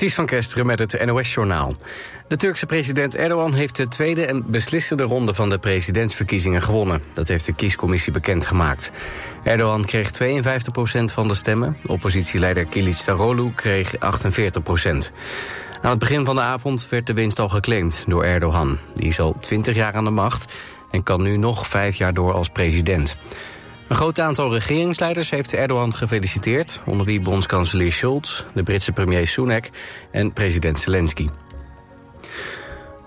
Ties van Kesteren met het NOS-journaal. De Turkse president Erdogan heeft de tweede en beslissende ronde van de presidentsverkiezingen gewonnen. Dat heeft de kiescommissie bekendgemaakt. Erdogan kreeg 52% van de stemmen. Oppositieleider Kılıçdaroğlu kreeg 48% Aan het begin van de avond werd de winst al geclaimd door Erdogan. Die is al 20 jaar aan de macht en kan nu nog vijf jaar door als president. Een groot aantal regeringsleiders heeft Erdogan gefeliciteerd... onder wie bondskanselier Schulz, de Britse premier Sunak en president Zelensky.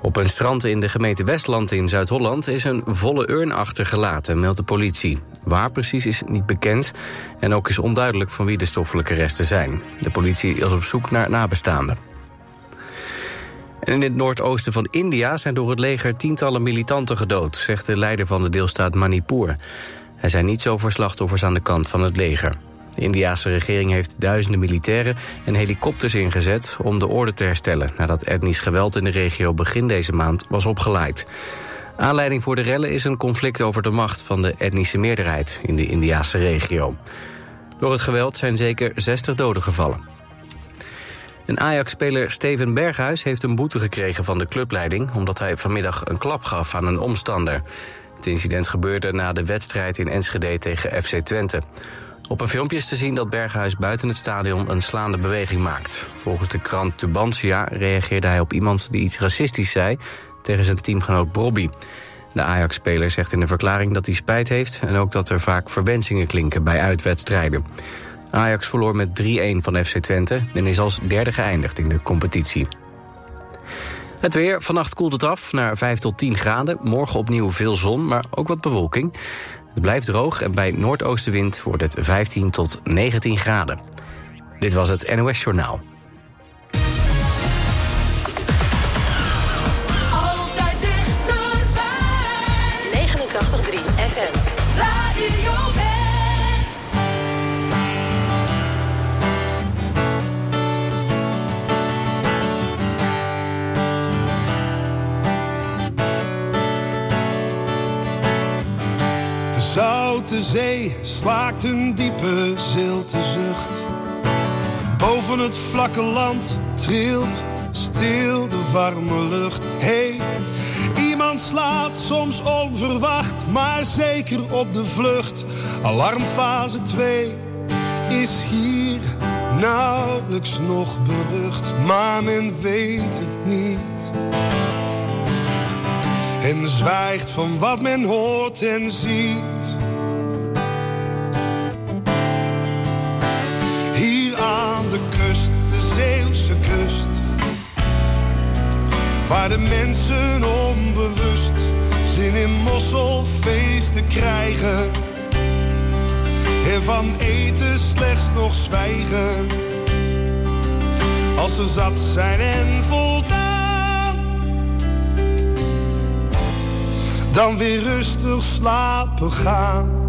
Op een strand in de gemeente Westland in Zuid-Holland... is een volle urn achtergelaten, meldt de politie. Waar precies is niet bekend en ook is onduidelijk van wie de stoffelijke resten zijn. De politie is op zoek naar nabestaanden. En in het noordoosten van India zijn door het leger tientallen militanten gedood... zegt de leider van de deelstaat Manipur. Er zijn niet zoveel slachtoffers aan de kant van het leger. De Indiase regering heeft duizenden militairen en helikopters ingezet om de orde te herstellen nadat etnisch geweld in de regio begin deze maand was opgeleid. Aanleiding voor de rellen is een conflict over de macht van de etnische meerderheid in de Indiase regio. Door het geweld zijn zeker 60 doden gevallen. Een Ajax-speler Steven Berghuis heeft een boete gekregen van de clubleiding... omdat hij vanmiddag een klap gaf aan een omstander. Het incident gebeurde na de wedstrijd in Enschede tegen FC Twente. Op een filmpje is te zien dat Berghuis buiten het stadion een slaande beweging maakt. Volgens de krant Tubantia reageerde hij op iemand die iets racistisch zei... tegen zijn teamgenoot Brobby. De Ajax-speler zegt in een verklaring dat hij spijt heeft... en ook dat er vaak verwensingen klinken bij uitwedstrijden. Ajax verloor met 3-1 van FC Twente en is als derde geëindigd in de competitie. Het weer, vannacht koelt het af naar 5 tot 10 graden. Morgen opnieuw veel zon, maar ook wat bewolking. Het blijft droog en bij noordoostenwind wordt het 15 tot 19 graden. Dit was het NOS Journaal. Zee slaakt een diepe zilte zucht. Boven het vlakke land trilt stil de warme lucht. Hey, iemand slaat soms onverwacht, maar zeker op de vlucht. Alarmfase 2 is hier nauwelijks nog berucht, maar men weet het niet. En zwijgt van wat men hoort en ziet. Waar de mensen onbewust zin in mosselfeesten krijgen. En van eten slechts nog zwijgen. Als ze zat zijn en voldaan. dan weer rustig slapen gaan.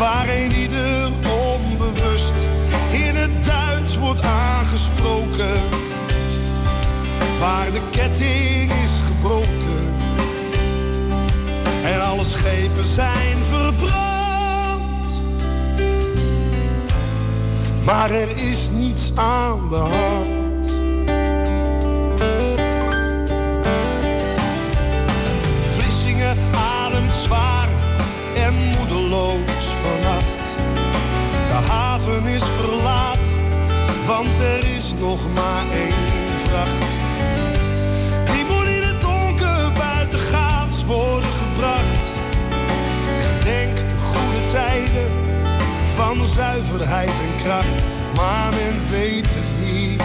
Waar een ieder onbewust in het Duits wordt aangesproken, waar de ketting is gebroken en alle schepen zijn verbrand. maar er is niets aan de hand. Want er is nog maar één vracht. Die moet in het donker buitengaats worden gebracht. Gedenk de goede tijden van zuiverheid en kracht, maar men weet het niet.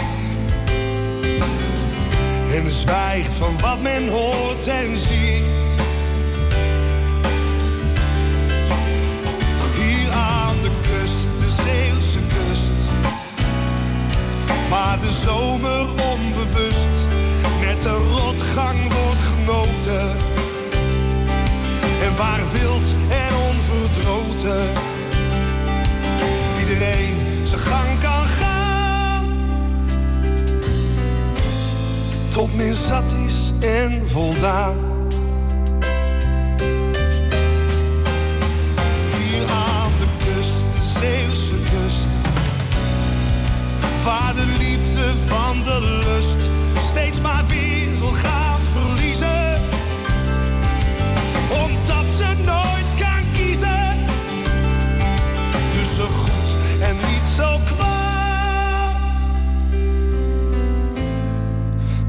En zwijgt van wat men hoort en ziet. Waar de zomer onbewust met de rotgang wordt genoten. En waar wild en onverdroten iedereen zijn gang kan gaan. Tot men zat is en voldaan. de lust steeds maar weer zal gaan verliezen. Omdat ze nooit kan kiezen tussen goed en niet zo kwaad.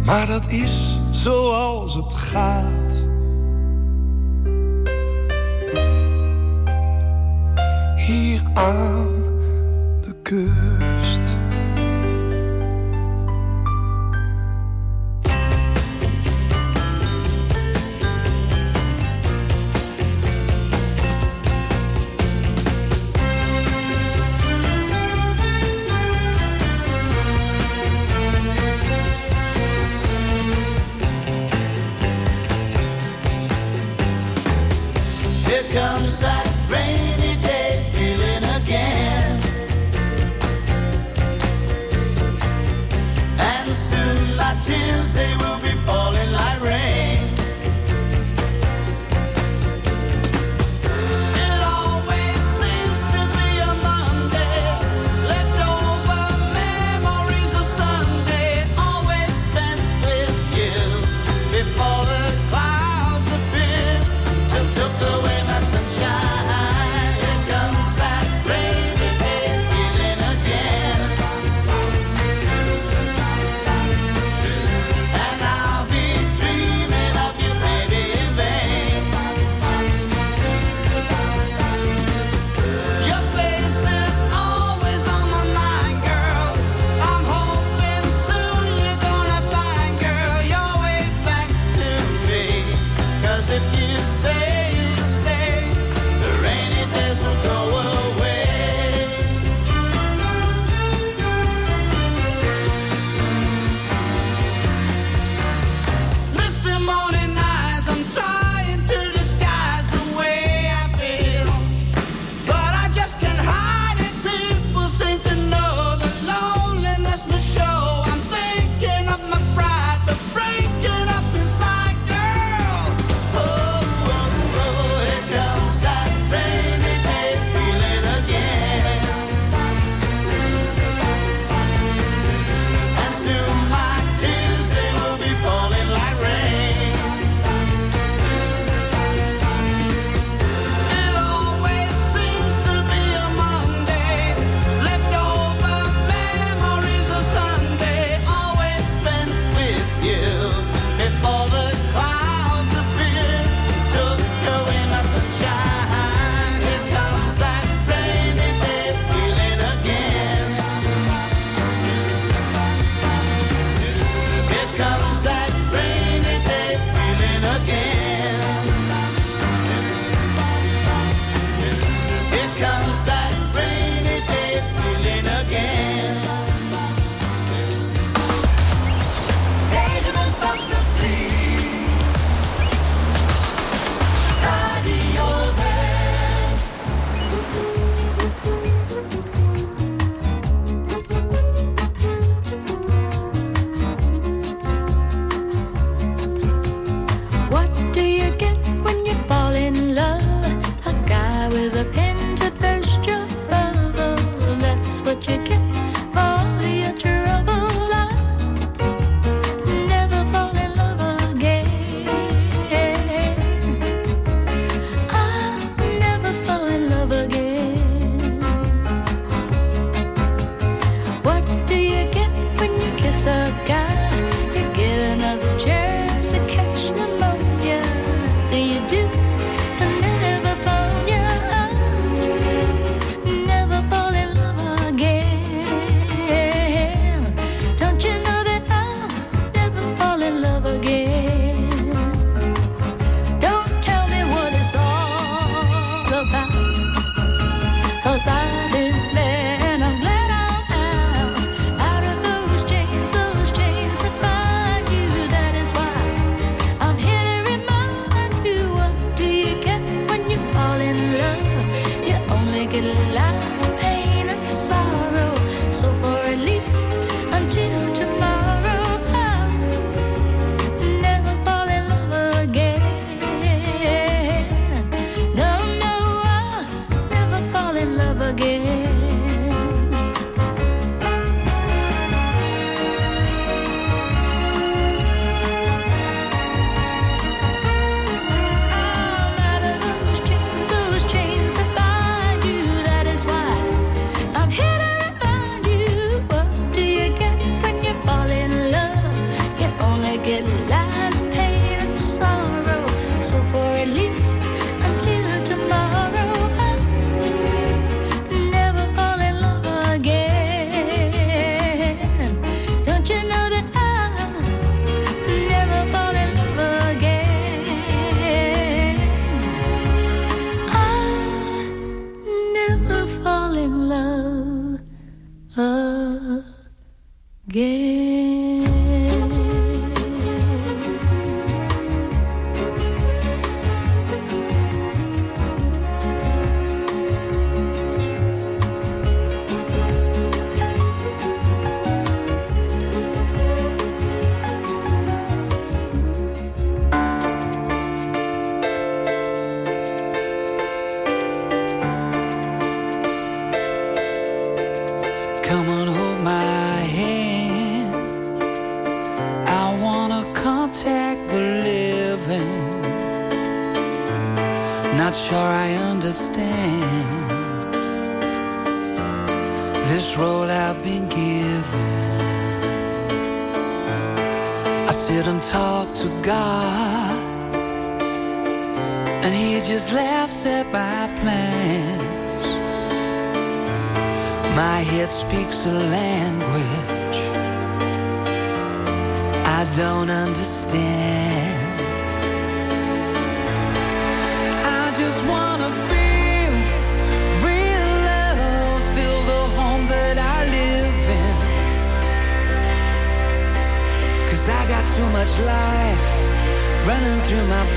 Maar dat is zoals het gaat. Hier aan de keur.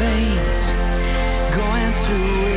veins going through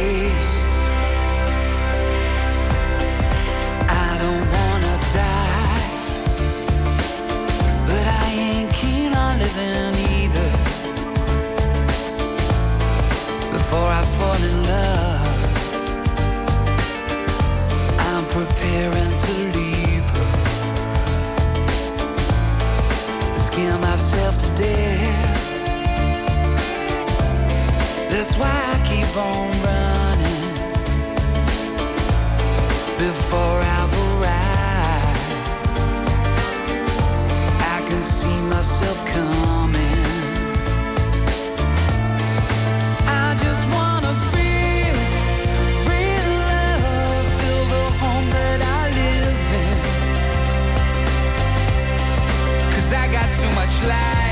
too much light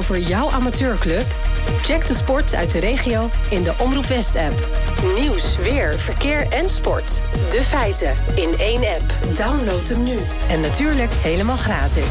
over jouw amateurclub? Check de sport uit de regio in de Omroep West-app. Nieuws, weer, verkeer en sport. De feiten in één app. Download hem nu. En natuurlijk helemaal gratis.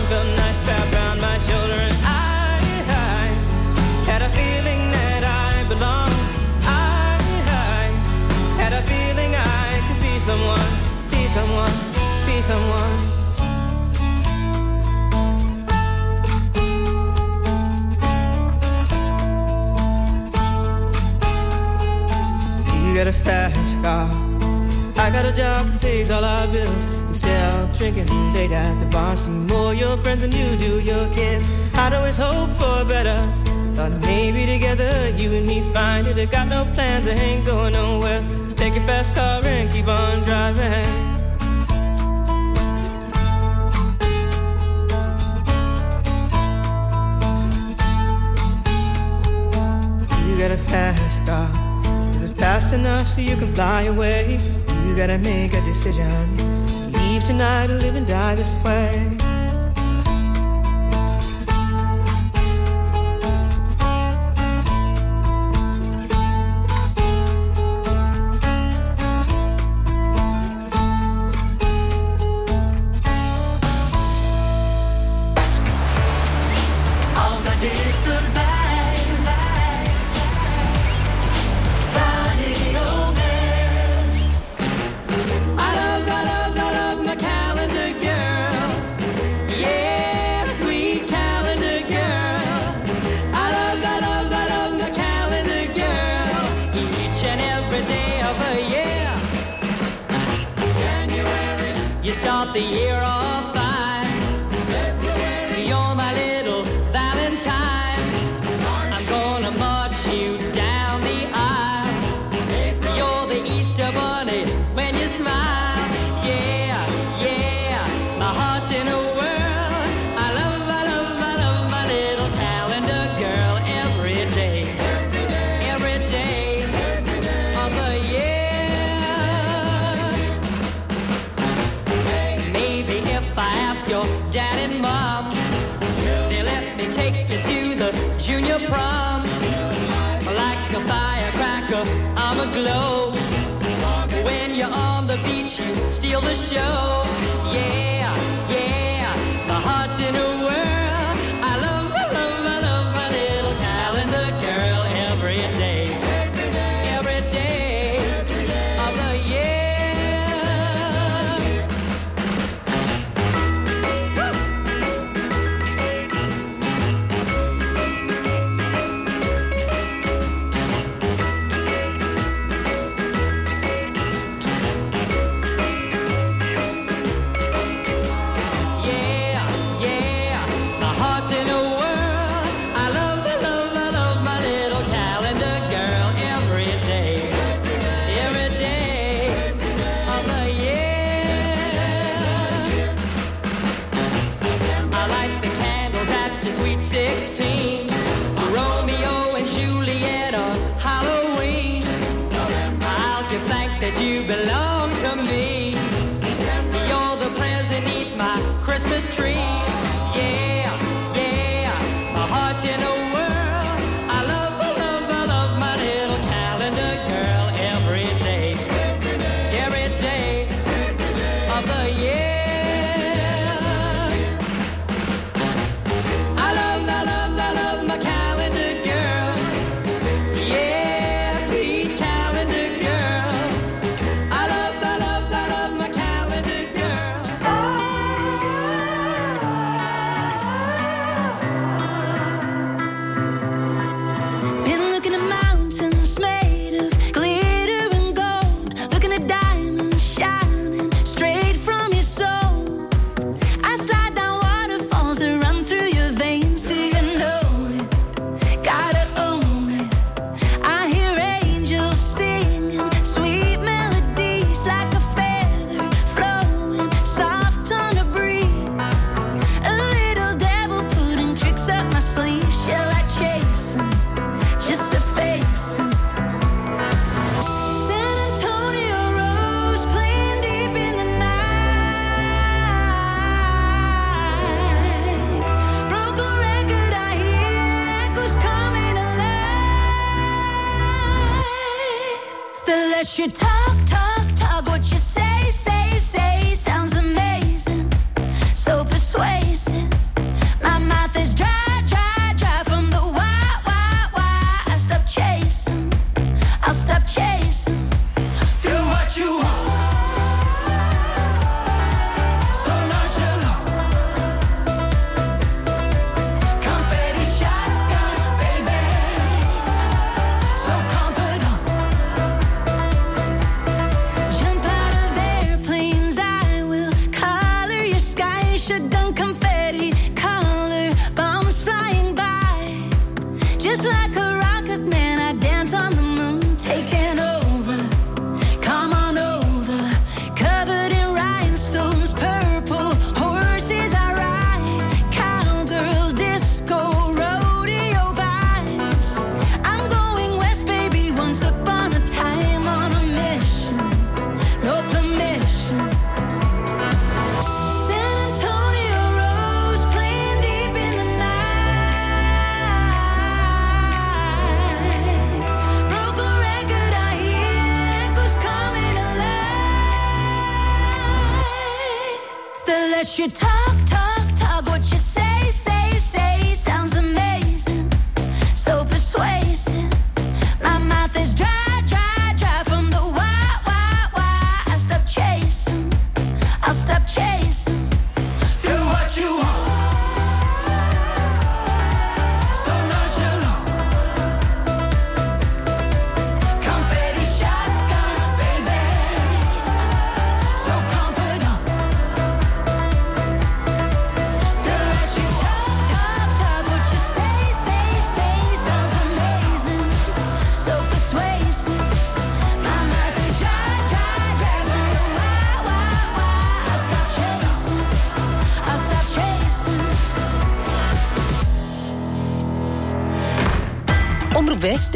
Felt nice around my I, had a feeling that I belonged. I had a feeling I could be someone, be someone, be someone. You got a fast car. I got a job that pays all our bills. Drinking late at the bar, see more your friends than you do your kids. I'd always hope for better. Thought maybe together you and me find it. I got no plans, I ain't going nowhere. So take your fast car and keep on driving. You got a fast car. Is it fast enough so you can fly away? You gotta make a decision. Leave tonight or live and die this way.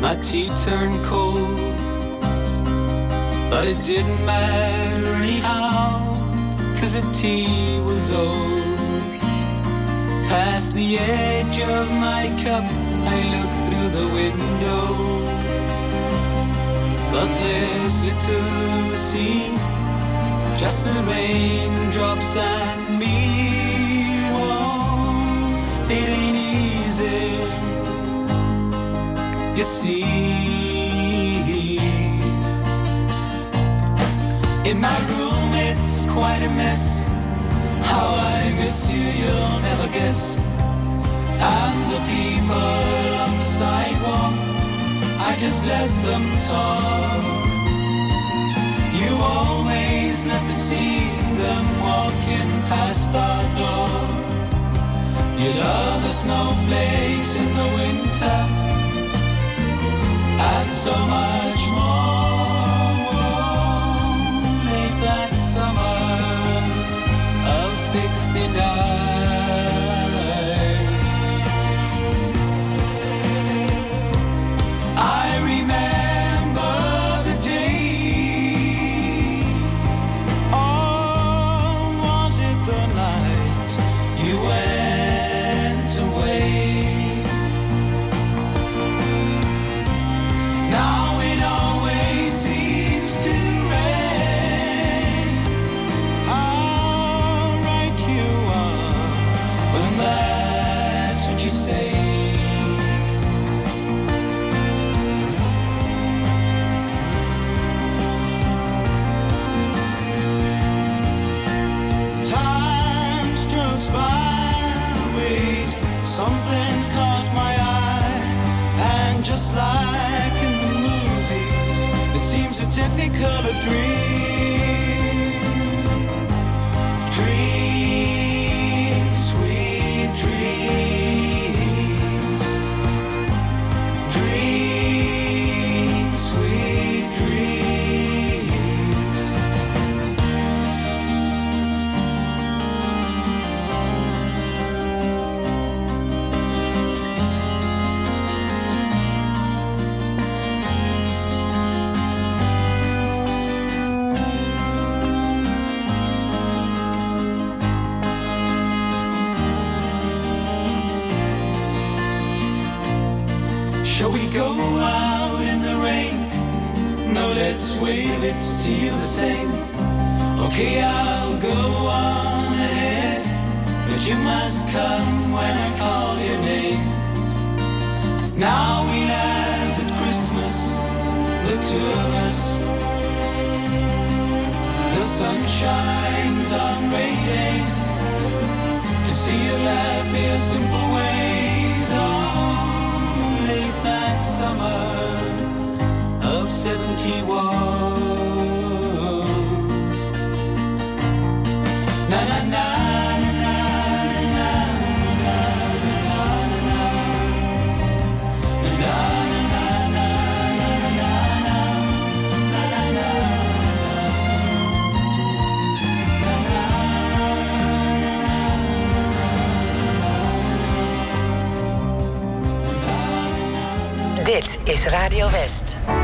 my tea turned cold. But it didn't matter anyhow, cause the tea was old. Past the edge of my cup, I look through the window. But there's little to see, just the raindrops and me. Whoa, it ain't easy, you see. In my room, it's quite a mess. How I miss you, you'll never guess. And the people on the sidewalk, I just let them talk. You always to see them walking past our door. You love the snowflakes in the winter, and so much more. Late that summer of '69. Is Radio West.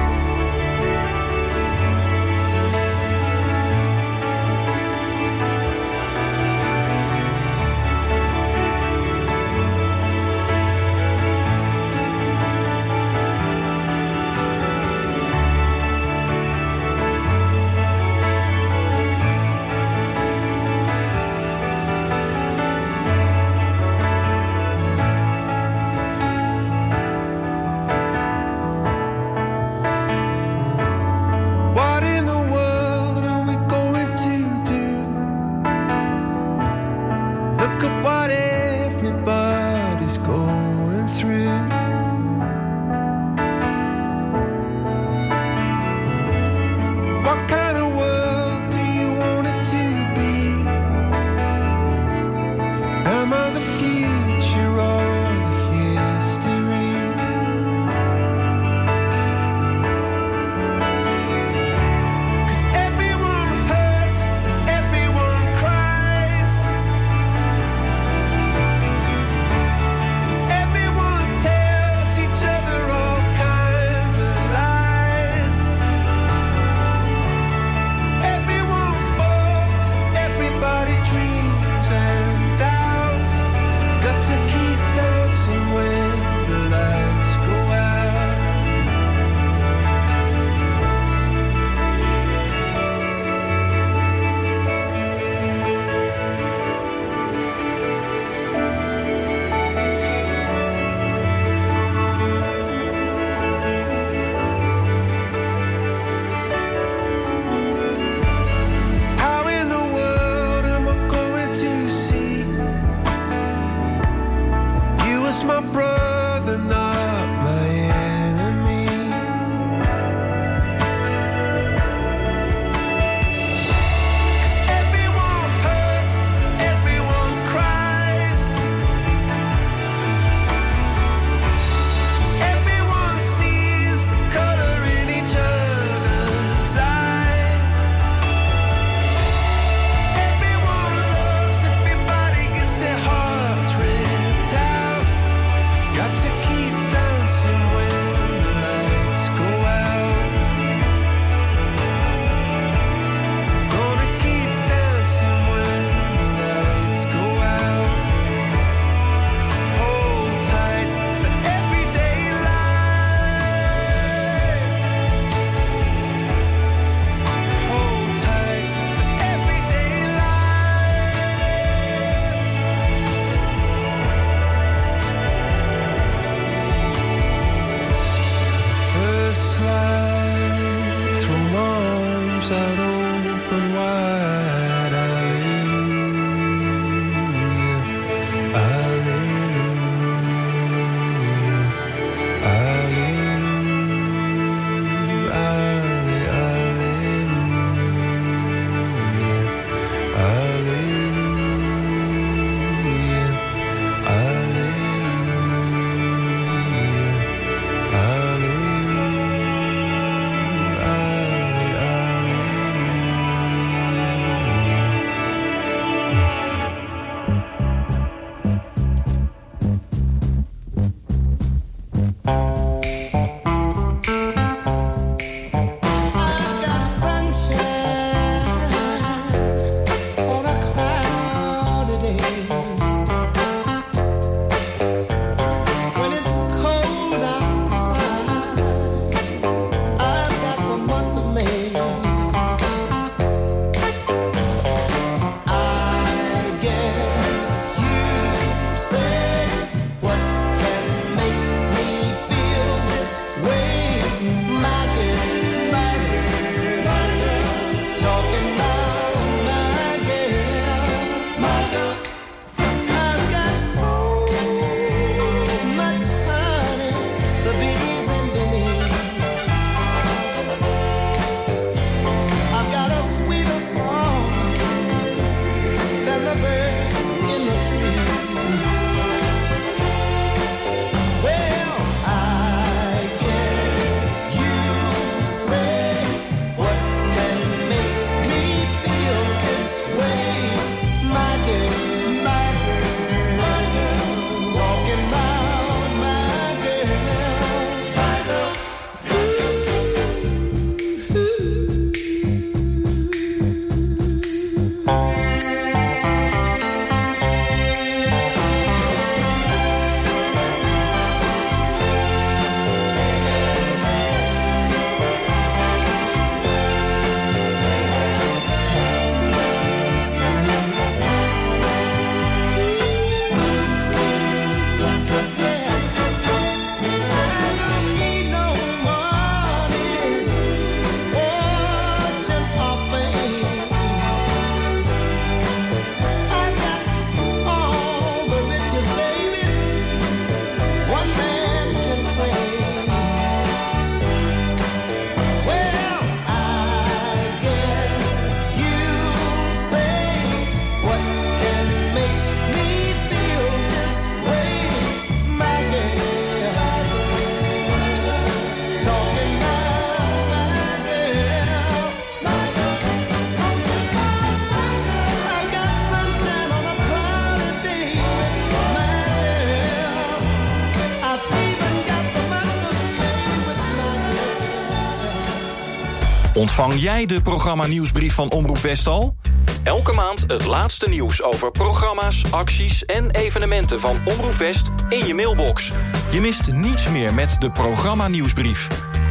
Ontvang jij de programma nieuwsbrief van Omroep West al? Elke maand het laatste nieuws over programma's, acties en evenementen van Omroep West in je mailbox. Je mist niets meer met de programma nieuwsbrief.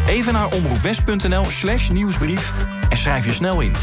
Even naar omroepwest.nl/slash nieuwsbrief en schrijf je snel in.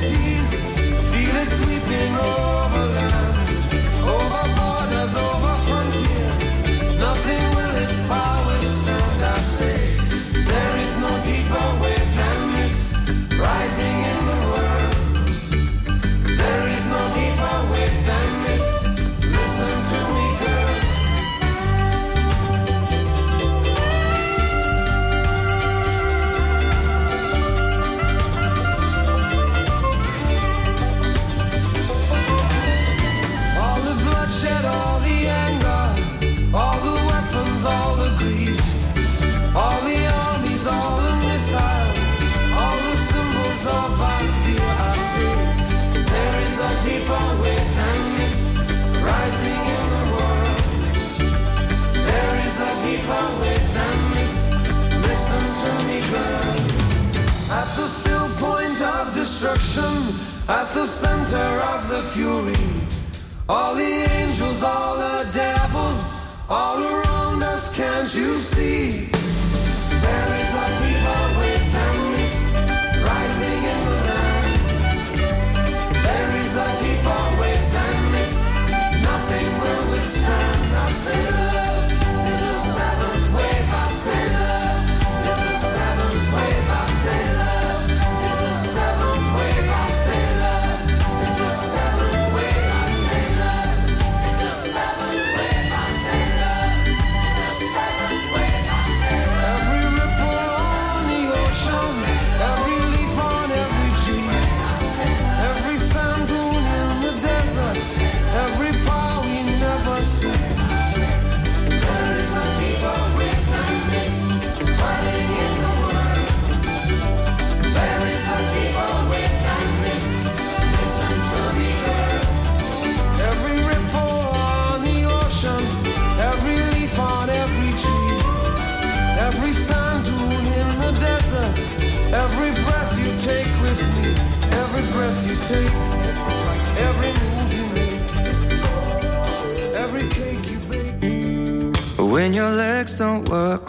city.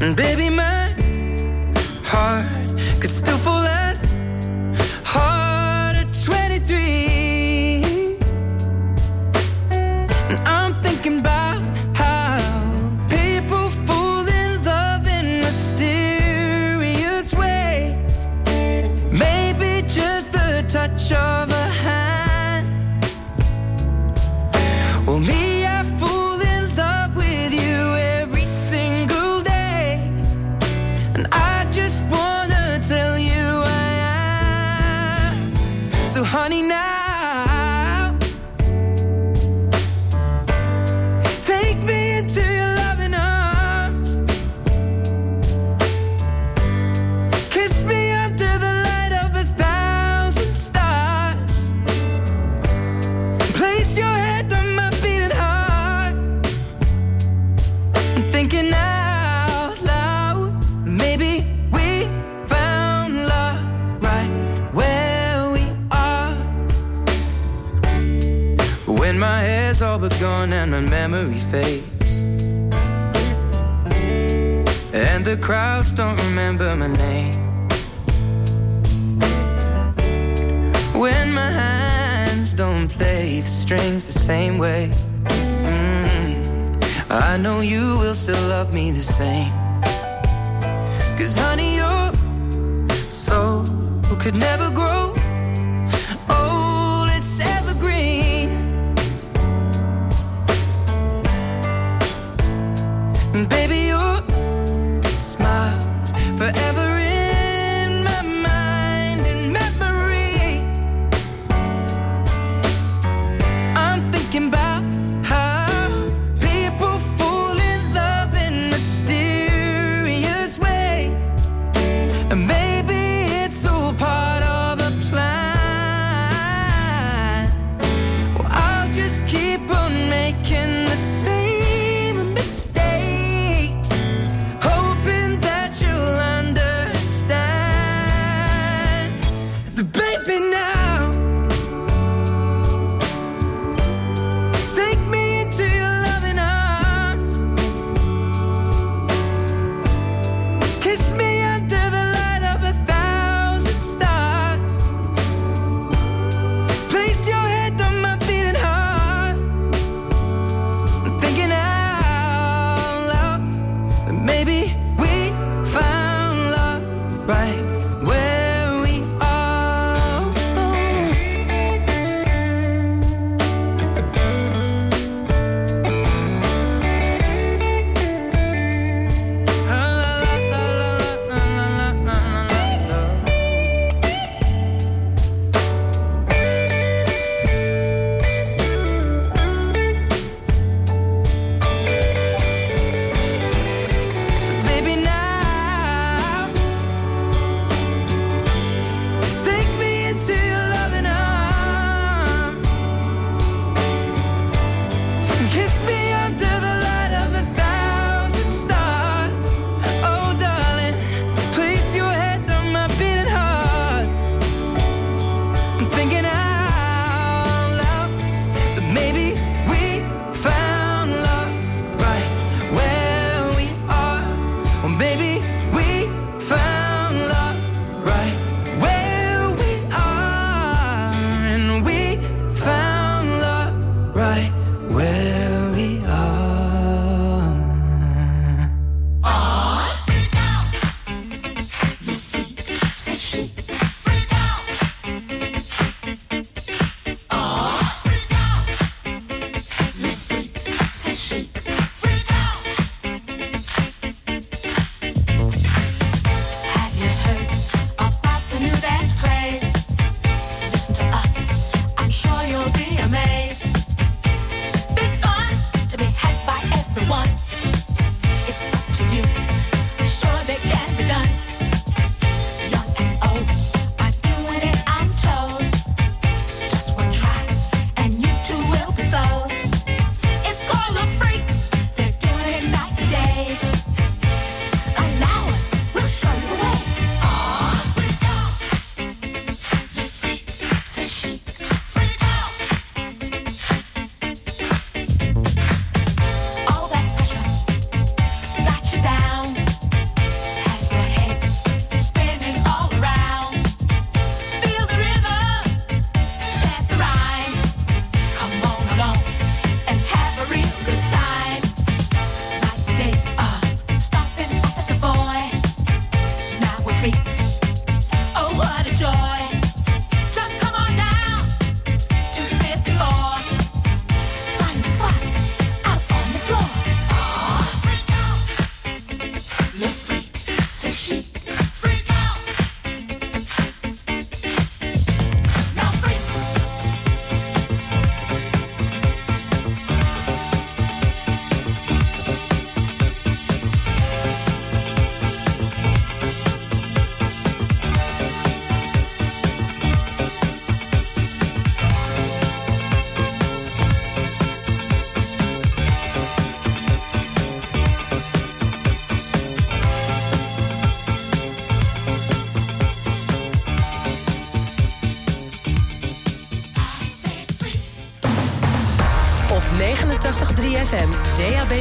And baby, my heart could still fall out I know you will still love me the same. Cause honey, your soul could never